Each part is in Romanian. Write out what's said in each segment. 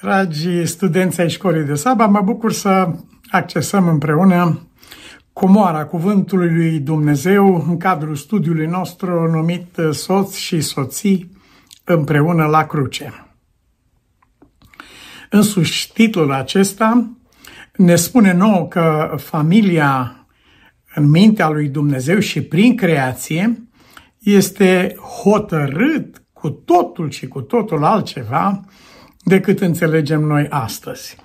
Dragi studenți ai școlii de Saba, mă bucur să accesăm împreună comoara Cuvântului lui Dumnezeu în cadrul studiului nostru numit Soț și Soții împreună la cruce. Însuși titlul acesta ne spune nouă că familia în mintea lui Dumnezeu și prin creație este hotărât cu totul și cu totul altceva decât înțelegem noi astăzi.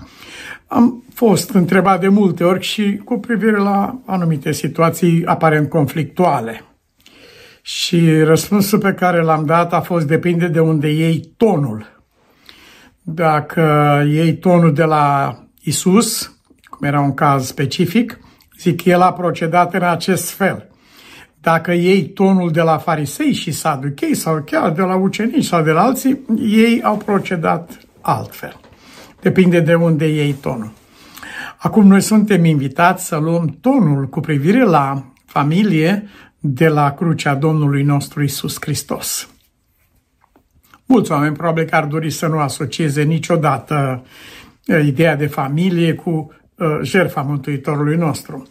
Am fost întrebat de multe ori și cu privire la anumite situații aparent conflictuale. Și răspunsul pe care l-am dat a fost depinde de unde iei tonul. Dacă iei tonul de la Isus, cum era un caz specific, zic, el a procedat în acest fel. Dacă iei tonul de la farisei și saduchei sau chiar de la ucenici sau de la alții, ei au procedat altfel. Depinde de unde iei tonul. Acum noi suntem invitați să luăm tonul cu privire la familie de la crucea Domnului nostru Isus Hristos. Mulți oameni probabil că ar dori să nu asocieze niciodată uh, ideea de familie cu uh, jertfa Mântuitorului nostru.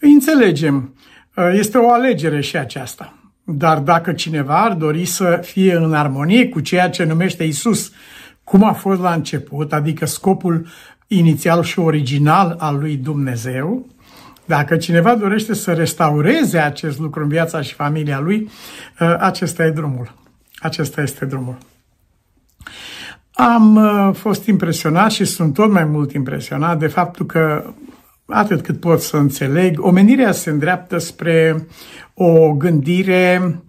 Înțelegem, uh, este o alegere și aceasta. Dar dacă cineva ar dori să fie în armonie cu ceea ce numește Isus cum a fost la început, adică scopul inițial și original al lui Dumnezeu, dacă cineva dorește să restaureze acest lucru în viața și familia lui, ă, acesta e drumul. Acesta este drumul. Am ă, fost impresionat și sunt tot mai mult impresionat de faptul că, atât cât pot să înțeleg, omenirea se îndreaptă spre o gândire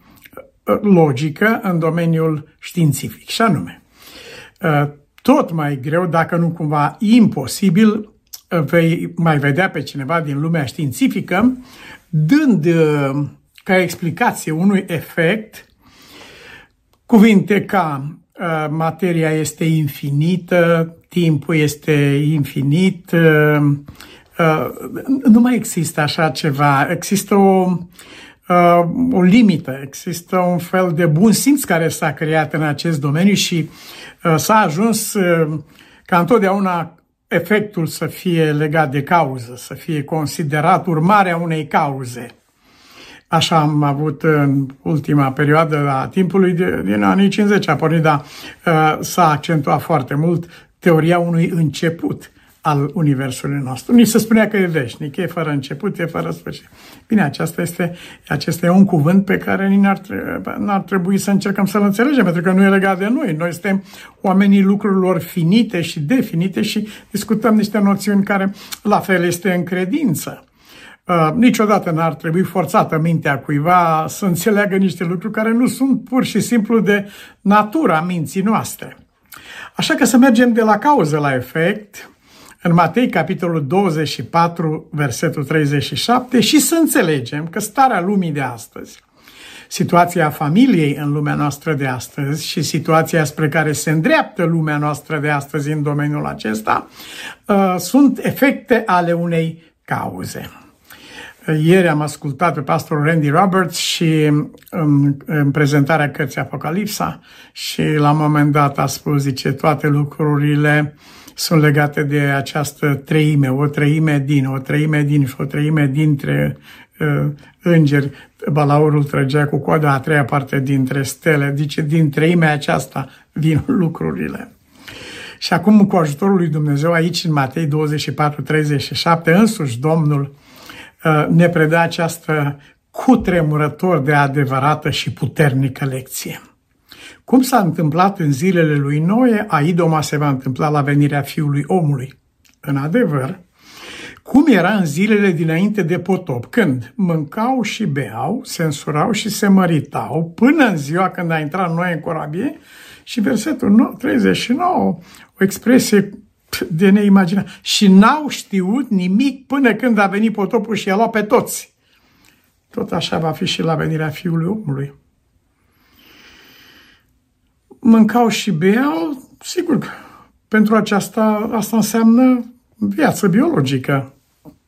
ă, logică în domeniul științific, și anume, Uh, tot mai greu, dacă nu cumva imposibil, uh, vei mai vedea pe cineva din lumea științifică dând uh, ca explicație unui efect cuvinte ca materia este infinită, timpul este infinit, nu mai există așa ceva. Există o uh, o limită, există un fel de bun simț care s-a creat în acest domeniu și uh, s-a ajuns uh, ca întotdeauna efectul să fie legat de cauză, să fie considerat urmarea unei cauze. Așa am avut în ultima perioadă a timpului de, din anii 50, a pornit, dar uh, s-a accentuat foarte mult teoria unui început al Universului nostru. Ni se spunea că e veșnic, e fără început, e fără sfârșit. Bine, acesta este, acesta e un cuvânt pe care n-ar, n-ar trebui să încercăm să-l înțelegem, pentru că nu e legat de noi. Noi suntem oamenii lucrurilor finite și definite și discutăm niște noțiuni care la fel este în credință. Uh, niciodată n-ar trebui forțată mintea cuiva să înțeleagă niște lucruri care nu sunt pur și simplu de natura minții noastre. Așa că să mergem de la cauză la efect, în Matei, capitolul 24, versetul 37, și să înțelegem că starea lumii de astăzi, situația familiei în lumea noastră de astăzi și situația spre care se îndreaptă lumea noastră de astăzi în domeniul acesta, uh, sunt efecte ale unei cauze. Ieri am ascultat pe pastorul Randy Roberts și în, în prezentarea cărții Apocalipsa și la un moment dat a spus, zice, toate lucrurile uh, sunt legate de această treime, o treime din, o treime din și o treime dintre uh, îngeri. Balaurul trăgea cu coada a treia parte dintre stele, zice, din treimea aceasta vin lucrurile. Și acum, cu ajutorul lui Dumnezeu, aici în Matei 24, 37, însuși Domnul uh, ne predă această cutremurător de adevărată și puternică lecție. Cum s-a întâmplat în zilele lui Noe, Aidoma se va întâmpla la venirea fiului omului. În adevăr, cum era în zilele dinainte de potop, când mâncau și beau, se însurau și se măritau, până în ziua când a intrat Noe în corabie, și versetul 39, o expresie de neimaginat. Și n-au știut nimic până când a venit potopul și i-a luat pe toți. Tot așa va fi și la venirea Fiului Omului mâncau și beau, sigur, pentru aceasta asta înseamnă viață biologică.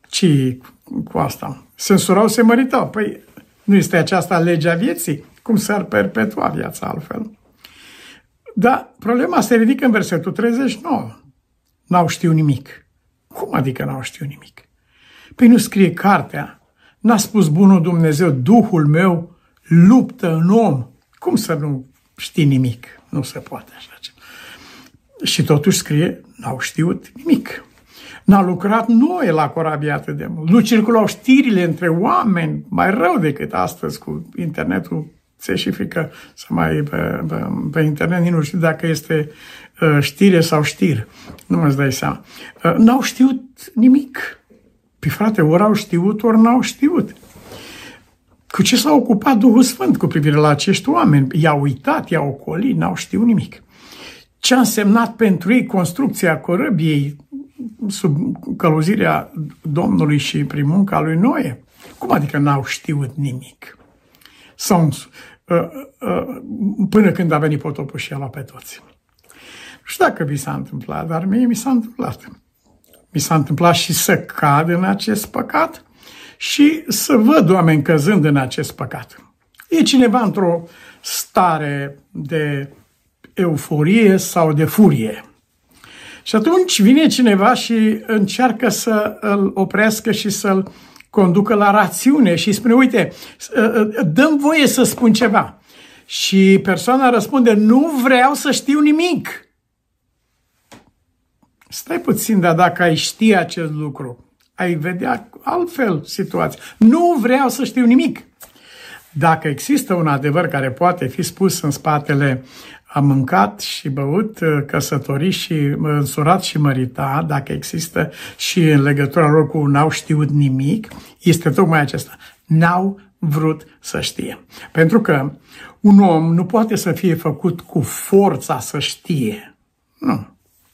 Ce cu asta? Se însurau, se măritau. Păi nu este aceasta legea vieții? Cum s-ar perpetua viața altfel? Dar problema se ridică în versetul 39. N-au știut nimic. Cum adică n-au știut nimic? Păi nu scrie cartea. N-a spus bunul Dumnezeu, Duhul meu luptă în om. Cum să nu știi nimic? Nu se poate așa ceva. Și totuși scrie, n-au știut nimic. N-a lucrat noi la corabie atât de mult. Nu circulau știrile între oameni, mai rău decât astăzi cu internetul se și frică să mai pe, pe, pe internet, nici nu știu dacă este uh, știre sau știr. Nu mă dai seama. Uh, n-au știut nimic. Păi frate, ori au știut, ori n-au știut. Cu ce s-a ocupat Duhul Sfânt cu privire la acești oameni? I-a uitat, i-a ocolit, n-au știut nimic. Ce a însemnat pentru ei construcția corăbiei sub călăuzirea Domnului și prin munca lui Noe? Cum adică n-au știut nimic? Sau uh, uh, până când a venit potopul și a luat pe toți. Nu știu dacă vi s-a întâmplat, dar mie mi s-a întâmplat. Mi s-a întâmplat și să cad în acest păcat și să văd oameni căzând în acest păcat. E cineva într-o stare de euforie sau de furie. Și atunci vine cineva și încearcă să îl oprească și să-l conducă la rațiune și spune, uite, dăm voie să spun ceva. Și persoana răspunde, nu vreau să știu nimic. Stai puțin, dar dacă ai ști acest lucru, ai vedea altfel situația. Nu vreau să știu nimic. Dacă există un adevăr care poate fi spus în spatele a mâncat și băut, căsătorit și însurat și măritat, dacă există și în legătura lor cu n-au știut nimic, este tocmai acesta. N-au vrut să știe. Pentru că un om nu poate să fie făcut cu forța să știe. Nu.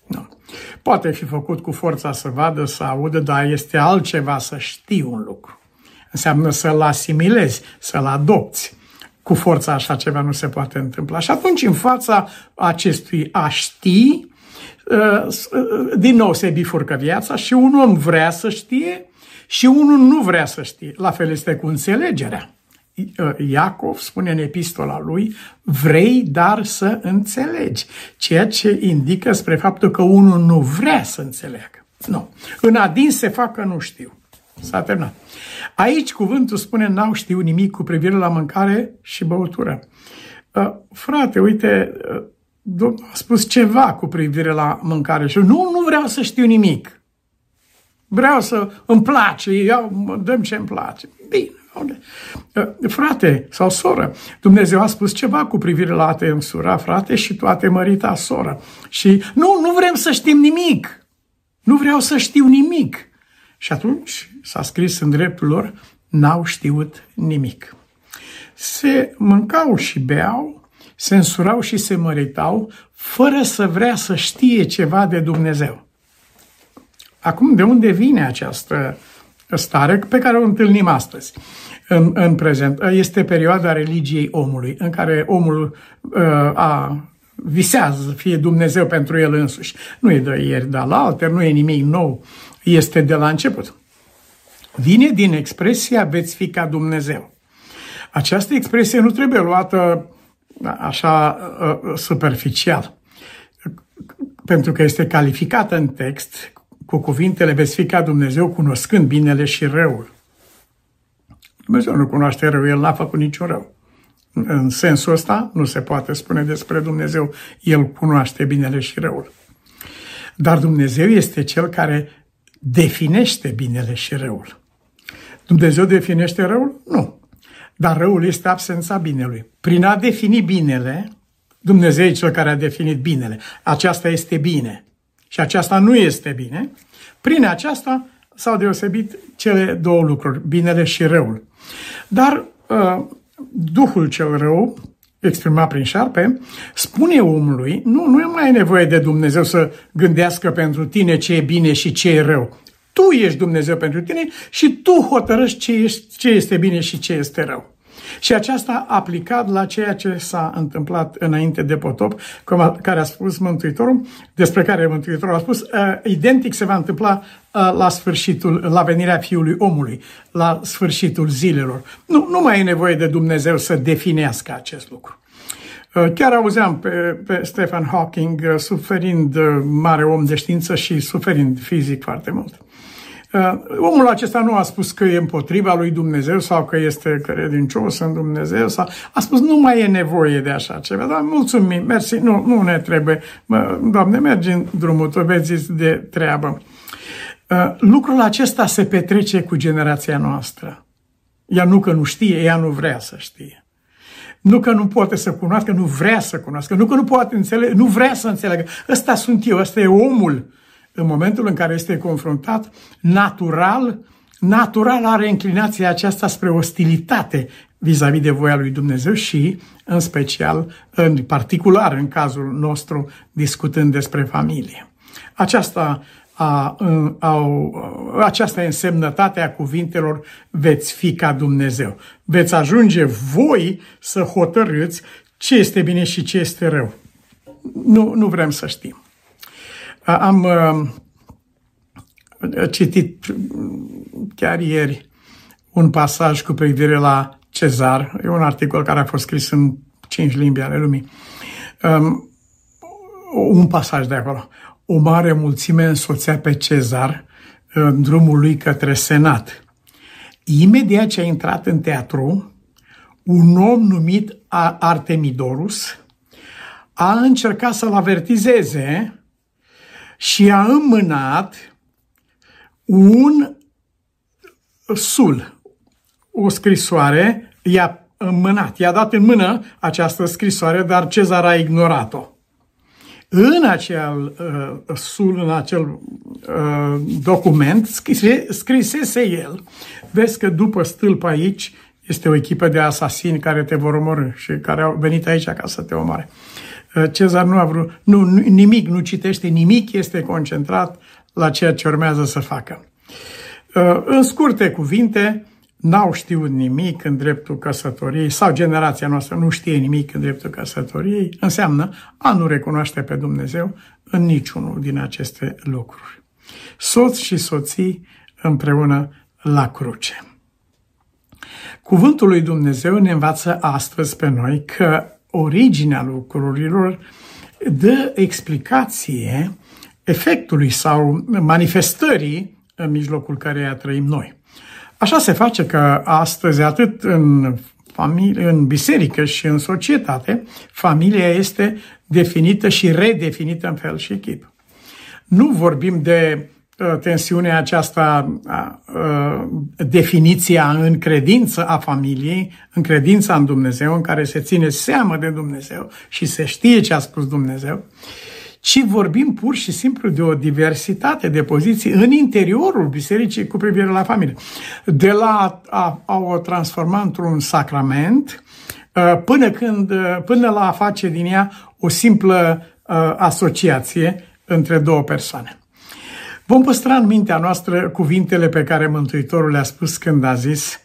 Nu. Poate fi făcut cu forța să vadă, să audă, dar este altceva să știi un lucru. Înseamnă să-l asimilezi, să-l adopți. Cu forța așa ceva nu se poate întâmpla. Și atunci, în fața acestui a ști, uh, uh, din nou se bifurcă viața și un om vrea să știe și unul nu vrea să știe. La fel este cu înțelegerea. Uh, Iacov spune în epistola lui, vrei dar să înțelegi, ceea ce indică spre faptul că unul nu vrea să înțeleagă. Nu. În adin se fac că nu știu. S-a terminat. Aici cuvântul spune n-au știu nimic cu privire la mâncare și băutură. Uh, frate, uite, uh, Domnul a spus ceva cu privire la mâncare și nu, nu vreau să știu nimic. Vreau să îmi place, iau, dăm ce îmi place. Bine, Uh, frate sau soră, Dumnezeu a spus ceva cu privire la a te însura, frate, și tu a te mărita, soră. Și nu, nu vrem să știm nimic. Nu vreau să știu nimic. Și atunci s-a scris în dreptul lor, n-au știut nimic. Se mâncau și beau, se însurau și se măritau, fără să vrea să știe ceva de Dumnezeu. Acum, de unde vine această stare pe care o întâlnim astăzi? în, în prezent. Este perioada religiei omului, în care omul uh, a visează să fie Dumnezeu pentru el însuși. Nu e de ieri, de la alter, nu e nimic nou, este de la început. Vine din expresia veți fi ca Dumnezeu. Această expresie nu trebuie luată așa uh, superficial, pentru că este calificată în text cu cuvintele veți fi ca Dumnezeu cunoscând binele și răul. Dumnezeu nu cunoaște rău, El n-a făcut niciun rău. În sensul ăsta nu se poate spune despre Dumnezeu, El cunoaște binele și răul. Dar Dumnezeu este Cel care definește binele și răul. Dumnezeu definește răul? Nu. Dar răul este absența binelui. Prin a defini binele, Dumnezeu e Cel care a definit binele. Aceasta este bine și aceasta nu este bine. Prin aceasta s-au deosebit cele două lucruri, binele și răul. Dar uh, Duhul cel rău, exprimat prin șarpe, spune omului, nu, nu e mai nevoie de Dumnezeu să gândească pentru tine ce e bine și ce e rău. Tu ești Dumnezeu pentru tine și tu hotărăști ce, ce este bine și ce este rău. Și aceasta aplicat la ceea ce s-a întâmplat înainte de potop, care a spus Mântuitorul, despre care Mântuitorul a spus, uh, identic se va întâmpla uh, la sfârșitul, la venirea Fiului Omului, la sfârșitul zilelor. Nu, nu mai e nevoie de Dumnezeu să definească acest lucru. Chiar auzeam pe, pe Stephen Hawking suferind mare om de știință și suferind fizic foarte mult. Omul acesta nu a spus că e împotriva lui Dumnezeu sau că este credincios în Dumnezeu sau a spus nu mai e nevoie de așa ceva. Dar mulțumim, mersi, nu, nu ne trebuie. Doamne, mergi în drumul tău, vezi de treabă. Lucrul acesta se petrece cu generația noastră. Ea nu că nu știe, ea nu vrea să știe. Nu că nu poate să cunoască, nu vrea să cunoască. Nu că nu poate înțelege, nu vrea să înțeleagă. Ăsta sunt eu, ăsta e omul. În momentul în care este confruntat, natural, natural are inclinația aceasta spre ostilitate vis-a-vis de voia lui Dumnezeu și, în special, în particular, în cazul nostru, discutând despre familie. Aceasta a, a, aceasta e însemnătatea cuvintelor veți fi ca Dumnezeu. Veți ajunge voi să hotărâți ce este bine și ce este rău. Nu, nu vrem să știm. Am uh, citit chiar ieri un pasaj cu privire la Cezar. E un articol care a fost scris în cinci limbi ale lumii. Um, un pasaj de acolo o mare mulțime însoțea pe Cezar în drumul lui către Senat. Imediat ce a intrat în teatru, un om numit Artemidorus a încercat să-l avertizeze și a înmânat un sul, o scrisoare, i-a înmânat, i-a dat în mână această scrisoare, dar Cezar a ignorat-o. În acel uh, sul, în acel uh, document, scrise, scrisese el, vezi că după stâlp aici este o echipă de asasini care te vor omorâ și care au venit aici ca să te omoare. Uh, Cezar nu a vrut, nu, nimic, nu citește nimic, este concentrat la ceea ce urmează să facă. Uh, în scurte cuvinte, n-au știut nimic în dreptul căsătoriei sau generația noastră nu știe nimic în dreptul căsătoriei, înseamnă a nu recunoaște pe Dumnezeu în niciunul din aceste lucruri. Soț și soții împreună la cruce. Cuvântul lui Dumnezeu ne învață astăzi pe noi că originea lucrurilor dă explicație efectului sau manifestării în mijlocul căreia trăim noi. Așa se face că astăzi, atât în, familie, în biserică și în societate, familia este definită și redefinită în fel și chip. Nu vorbim de uh, tensiunea aceasta, uh, definiția în credință a familiei, în credința în Dumnezeu, în care se ține seamă de Dumnezeu și se știe ce a spus Dumnezeu, ci vorbim pur și simplu de o diversitate de poziții în interiorul bisericii cu privire la familie. De la a, a o transforma într-un sacrament uh, până, când, uh, până la a face din ea o simplă uh, asociație între două persoane. Vom păstra în mintea noastră cuvintele pe care Mântuitorul le-a spus când a zis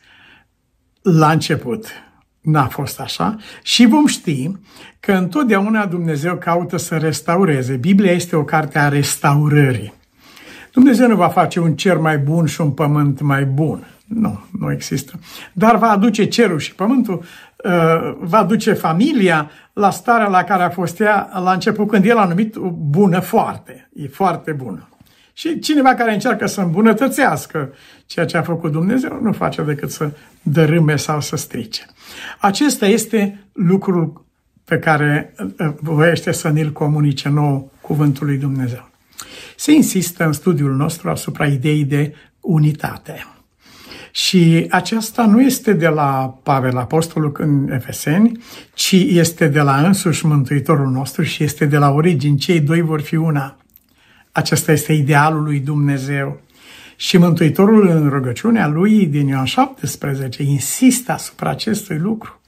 la început, n-a fost așa și vom ști că întotdeauna Dumnezeu caută să restaureze. Biblia este o carte a restaurării. Dumnezeu nu va face un cer mai bun și un pământ mai bun. Nu, nu există. Dar va aduce cerul și pământul, uh, va aduce familia la starea la care a fost ea la început, când el a numit bună foarte. E foarte bună. Și cineva care încearcă să îmbunătățească ceea ce a făcut Dumnezeu nu face decât să dărâme sau să strice. Acesta este lucrul pe care uh, voiește să ne-l comunice nou cuvântul lui Dumnezeu. Se insistă în studiul nostru asupra ideii de unitate. Și aceasta nu este de la Pavel Apostolul în Efeseni, ci este de la însuși Mântuitorul nostru și este de la origini. Cei doi vor fi una. Acesta este idealul lui Dumnezeu. Și Mântuitorul în rugăciunea lui din Ioan 17 insistă asupra acestui lucru.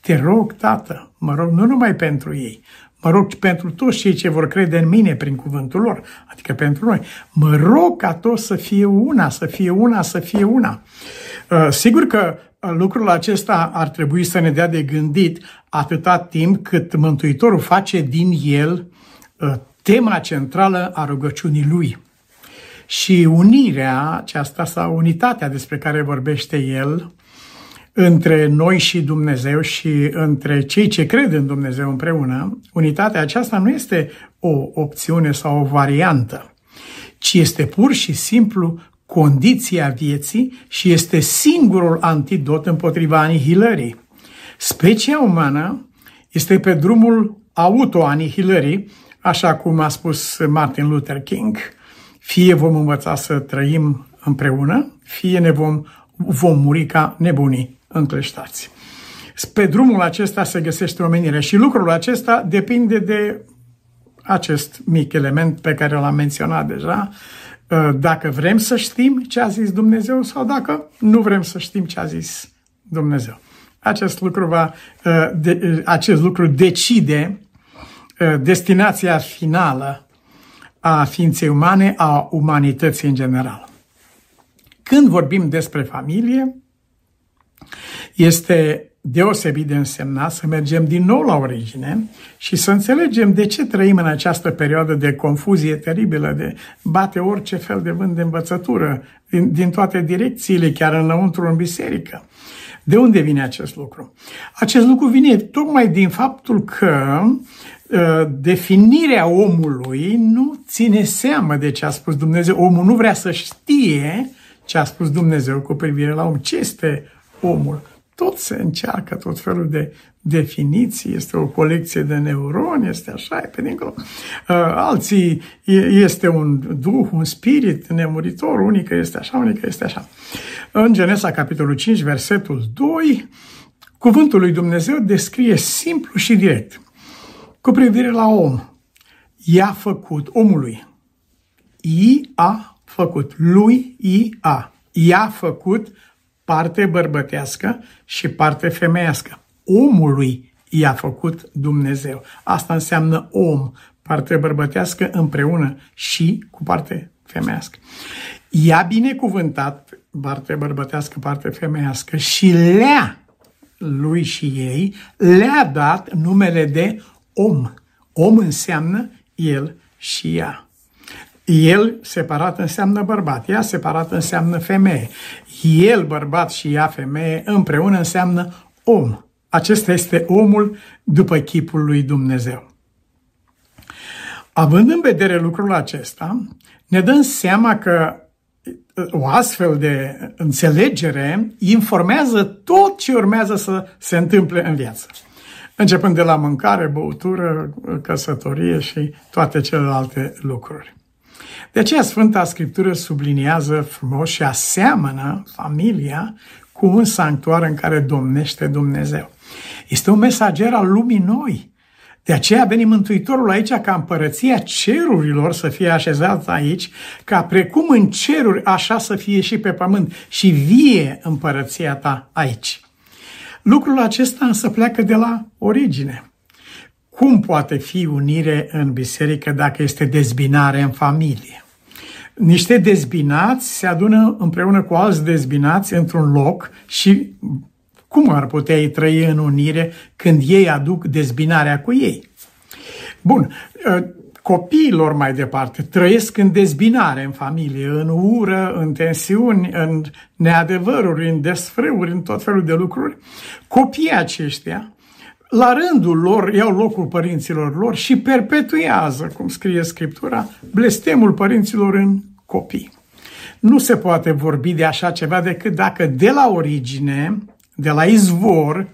Te rog, Tată, mă rog nu numai pentru ei, mă rog pentru toți cei ce vor crede în mine prin cuvântul lor, adică pentru noi. Mă rog ca toți să fie una, să fie una, să fie una. Uh, sigur că uh, lucrul acesta ar trebui să ne dea de gândit atâta timp cât Mântuitorul face din el uh, tema centrală a rugăciunii lui. Și unirea aceasta sau unitatea despre care vorbește el între noi și Dumnezeu și între cei ce cred în Dumnezeu împreună, unitatea aceasta nu este o opțiune sau o variantă, ci este pur și simplu condiția vieții și este singurul antidot împotriva anihilării. Specia umană este pe drumul autoanihilării, așa cum a spus Martin Luther King. Fie vom învăța să trăim împreună, fie ne vom, vom muri ca nebunii încleștați. Pe drumul acesta se găsește omenirea și lucrul acesta depinde de acest mic element pe care l-am menționat deja, uh, dacă vrem să știm ce a zis Dumnezeu sau dacă nu vrem să știm ce a zis Dumnezeu. Acest lucru, va, uh, uh, acest lucru decide destinația finală a ființei umane, a umanității în general. Când vorbim despre familie, este deosebit de însemnat să mergem din nou la origine și să înțelegem de ce trăim în această perioadă de confuzie teribilă, de bate orice fel de vânt de învățătură din, din toate direcțiile, chiar înăuntru în biserică. De unde vine acest lucru? Acest lucru vine tocmai din faptul că uh, definirea omului nu ține seamă de ce a spus Dumnezeu. Omul nu vrea să știe ce a spus Dumnezeu cu privire la om. Ce este omul? tot se încearcă tot felul de definiții, este o colecție de neuroni, este așa, e pe dincolo. Uh, alții este un duh, un spirit nemuritor, unică este așa, unică este așa. În Genesa, capitolul 5, versetul 2, cuvântul lui Dumnezeu descrie simplu și direct cu privire la om. I-a făcut omului. I a făcut. Lui I a. I-a făcut parte bărbătească și parte femeiască. Omului i-a făcut Dumnezeu. Asta înseamnă om, parte bărbătească împreună și cu parte femeiască. I-a binecuvântat parte bărbătească, parte femeiască și le-a lui și ei, le-a dat numele de om. Om înseamnă el și ea. El separat înseamnă bărbat, ea separat înseamnă femeie. El, bărbat și ea, femeie, împreună înseamnă om. Acesta este omul după chipul lui Dumnezeu. Având în vedere lucrul acesta, ne dăm seama că o astfel de înțelegere informează tot ce urmează să se întâmple în viață. Începând de la mâncare, băutură, căsătorie și toate celelalte lucruri. De aceea Sfânta Scriptură subliniază frumos și aseamănă familia cu un sanctuar în care domnește Dumnezeu. Este un mesager al lumii noi. De aceea a venit Mântuitorul aici ca împărăția cerurilor să fie așezată aici, ca precum în ceruri așa să fie și pe pământ și vie împărăția ta aici. Lucrul acesta însă pleacă de la origine. Cum poate fi unire în biserică dacă este dezbinare în familie? Niște dezbinați se adună împreună cu alți dezbinați într-un loc și cum ar putea ei trăi în unire când ei aduc dezbinarea cu ei? Bun, ă, copiilor mai departe trăiesc în dezbinare în familie, în ură, în tensiuni, în neadevăruri, în desfrâuri, în tot felul de lucruri. Copiii aceștia la rândul lor iau locul părinților lor și perpetuează, cum scrie Scriptura, blestemul părinților în copii. Nu se poate vorbi de așa ceva decât dacă de la origine, de la izvor,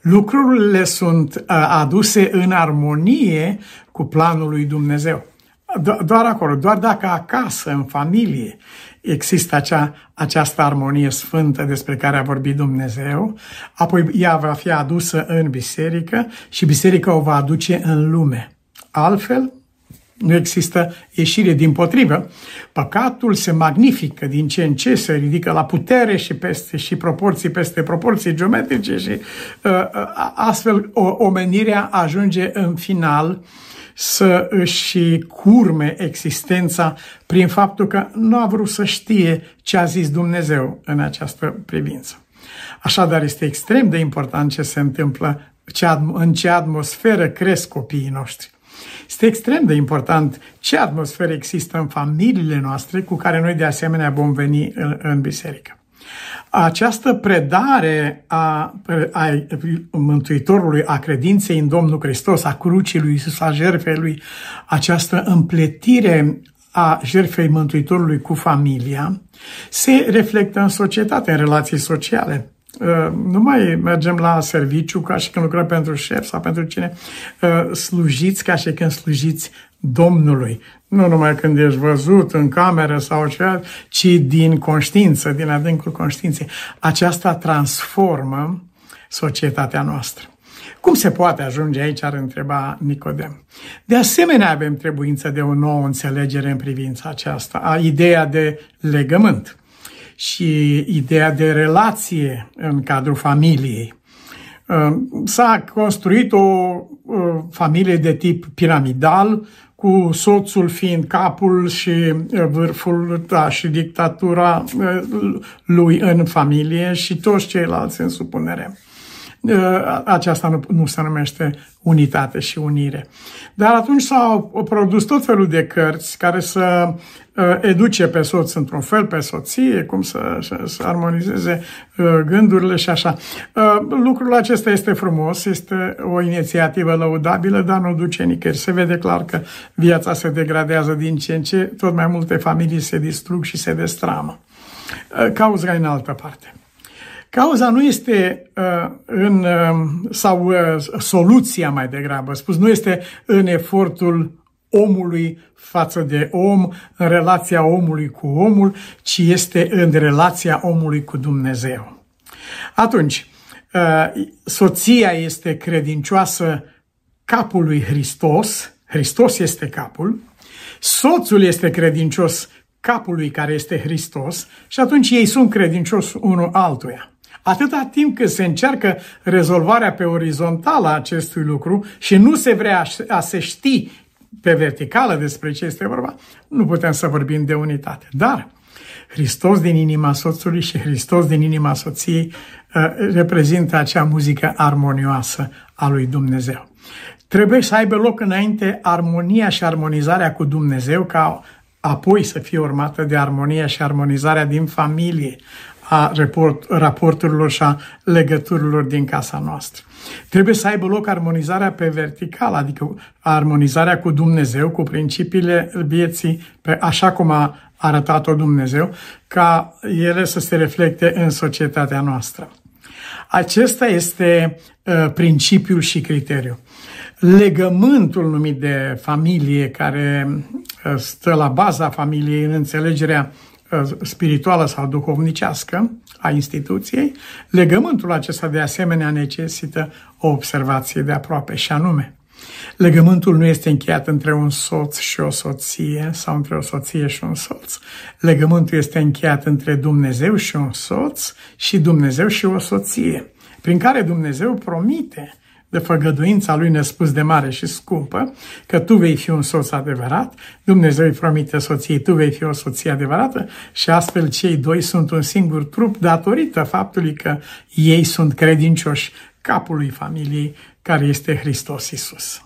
lucrurile sunt uh, aduse în armonie cu planul lui Dumnezeu. Doar acolo, doar dacă acasă, în familie, există acea, această armonie sfântă despre care a vorbit Dumnezeu, apoi ea va fi adusă în biserică și biserica o va aduce în lume. Altfel, nu există ieșire din potrivă. Păcatul se magnifică din ce în ce, se ridică la putere și peste și proporții peste proporții geometrice și uh, uh astfel o, omenirea ajunge în final uh, să își curme existența prin faptul că nu a vrut să știe ce a zis Dumnezeu în această privință. Așadar, este extrem de important ce se întâmplă, în ce atmosferă cresc copiii noștri. Este extrem de important ce atmosferă există în familiile noastre cu care noi de asemenea vom veni în, în biserică. Această predare a, a Mântuitorului, a credinței în Domnul Hristos, a crucii lui Iisus, a jertfei lui, această împletire a jertfei Mântuitorului cu familia, se reflectă în societate, în relații sociale. Uh, nu mai mergem la serviciu ca și când lucrăm pentru șef sau pentru cine, uh, slujiți ca și când slujiți Domnului. Nu numai când ești văzut în cameră sau ceva, ci din conștiință, din adâncul conștiinței. Aceasta transformă societatea noastră. Cum se poate ajunge aici, ar întreba Nicodem. De asemenea, avem trebuință de o nouă înțelegere în privința aceasta, a ideea de legământ și ideea de relație în cadrul familiei. Uh, s-a construit o familie de tip piramidal, cu soțul fiind capul și uh, vârful da, și dictatura uh, lui în familie și toți ceilalți în supunere. Uh, aceasta nu, nu se numește unitate și unire. Dar atunci s-au produs tot felul de cărți care să uh, educe pe soț într-un fel, pe soție, cum să, să, să armonizeze uh, gândurile și așa. Lucrul acesta este frumos, este o inițiativă lăudabilă, dar nu duce nicăieri. Se vede clar că viața se degradează din ce în ce, tot mai multe familii se distrug și se destramă. Cauza în altă parte. Cauza nu este uh, în, uh, sau uh, soluția mai degrabă, spus, nu este în efortul omului față de om, în relația omului cu omul, ci este în relația omului cu Dumnezeu. Atunci, uh, soția este credincioasă capului Hristos, Hristos este capul, soțul este credincios capului care este Hristos și atunci ei sunt credincioși unul altuia. Atâta timp cât se încearcă rezolvarea pe orizontală a acestui lucru și nu se vrea a se ști pe verticală despre ce este vorba, nu putem să vorbim de unitate. Dar Hristos din inima soțului și Hristos din inima soției uh, reprezintă acea muzică armonioasă a lui Dumnezeu. Trebuie să aibă loc înainte armonia și armonizarea cu Dumnezeu ca apoi să fie urmată de armonia și armonizarea din familie, a report, raporturilor și a legăturilor din casa noastră. Trebuie să aibă loc armonizarea pe vertical, adică armonizarea cu Dumnezeu, cu principiile vieții, pe așa cum a arătat-o Dumnezeu, ca ele să se reflecte în societatea noastră. Acesta este uh, principiul și criteriul. Legământul numit de familie, care uh, stă la baza familiei în înțelegerea Uh, spirituală sau duhovnicească a instituției, legământul acesta de asemenea necesită o observație de aproape și anume. Legământul nu este încheiat între un soț și o soție sau între o soție și un soț. Legământul este încheiat între Dumnezeu și un soț și Dumnezeu și o soție, prin care Dumnezeu promite de făgăduința lui nespus de mare și scumpă, că tu vei fi un soț adevărat, Dumnezeu îi promite soției, tu vei fi o soție adevărată și astfel cei doi sunt un singur trup datorită faptului că ei sunt credincioși capului familiei care este Hristos Isus.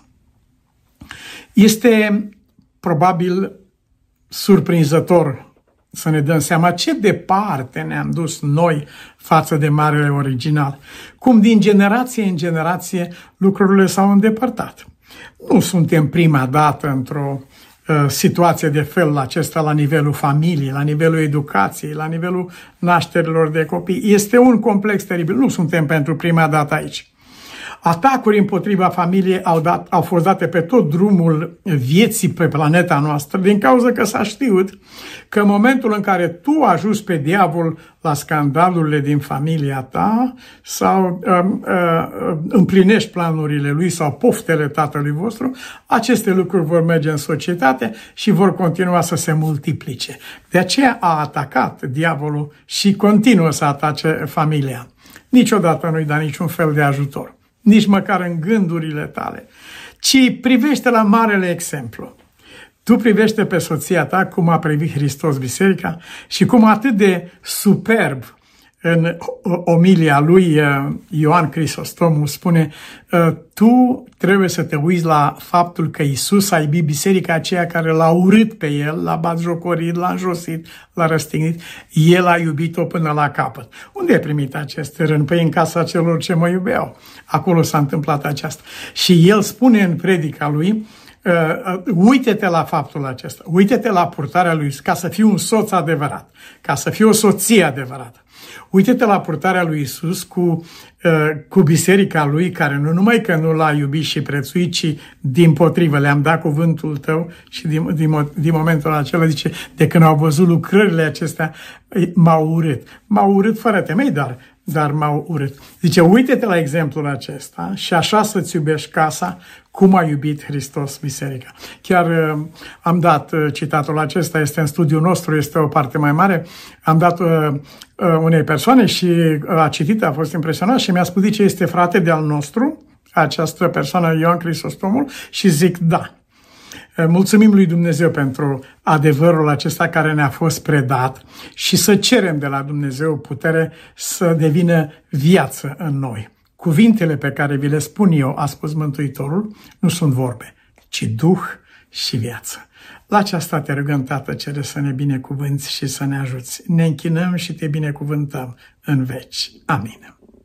Este probabil surprinzător să ne dăm seama ce departe ne-am dus noi față de Marele Original. Cum din generație în generație lucrurile s-au îndepărtat. Nu suntem prima dată într-o uh, situație de felul acesta la nivelul familiei, la nivelul educației, la nivelul nașterilor de copii. Este un complex teribil. Nu suntem pentru prima dată aici. Atacuri împotriva familiei au, dat, au fost date pe tot drumul vieții pe planeta noastră, din cauza că s-a știut că în momentul în care tu ajuns pe diavol la scandalurile din familia ta sau uh, uh, împlinești planurile lui sau poftele tatălui vostru, aceste lucruri vor merge în societate și vor continua să se multiplice. De aceea a atacat diavolul și continuă să atace familia. Niciodată nu-i da niciun fel de ajutor nici măcar în gândurile tale, ci privește la marele exemplu. Tu privește pe soția ta cum a privit Hristos biserica și cum atât de superb în omilia lui uh, Ioan Crisostomul spune uh, tu trebuie să te uiți la faptul că Isus a iubit biserica aceea care l-a urât pe el, l-a batjocorit, l-a înjosit, l-a răstignit. El a iubit-o până la capăt. Unde ai primit acest rând? Păi în casa celor ce mă iubeau. Acolo s-a întâmplat aceasta. Și el spune în predica lui, Uh, uh, uite-te la faptul acesta, uite-te la purtarea lui ca să fii un soț adevărat, ca să fii o soție adevărată. Uite-te la purtarea lui Isus cu, uh, cu biserica lui, care nu numai că nu l-a iubit și prețuit, ci din potrivă le-am dat cuvântul tău și din, din, din momentul acela zice, de când au văzut lucrările acestea, m-au urât. M-au urât fără temei, dar dar m-au urât. Zice, uite-te la exemplul acesta și așa să-ți iubești casa cum a iubit Hristos biserica. Chiar uh, am dat uh, citatul acesta, este în studiul nostru, este o parte mai mare, am dat uh, uh, unei persoane și uh, a citit, a fost impresionat și mi-a spus, ce este frate de-al nostru, această persoană Ioan Crisostomul, și zic, da. Uh, mulțumim lui Dumnezeu pentru adevărul acesta care ne-a fost predat și să cerem de la Dumnezeu putere să devină viață în noi. Cuvintele pe care vi le spun eu, a spus Mântuitorul, nu sunt vorbe, ci Duh și viață. La aceasta te rugăm, Tată, cere să ne binecuvânți și să ne ajuți. Ne închinăm și te binecuvântăm în veci. Amin.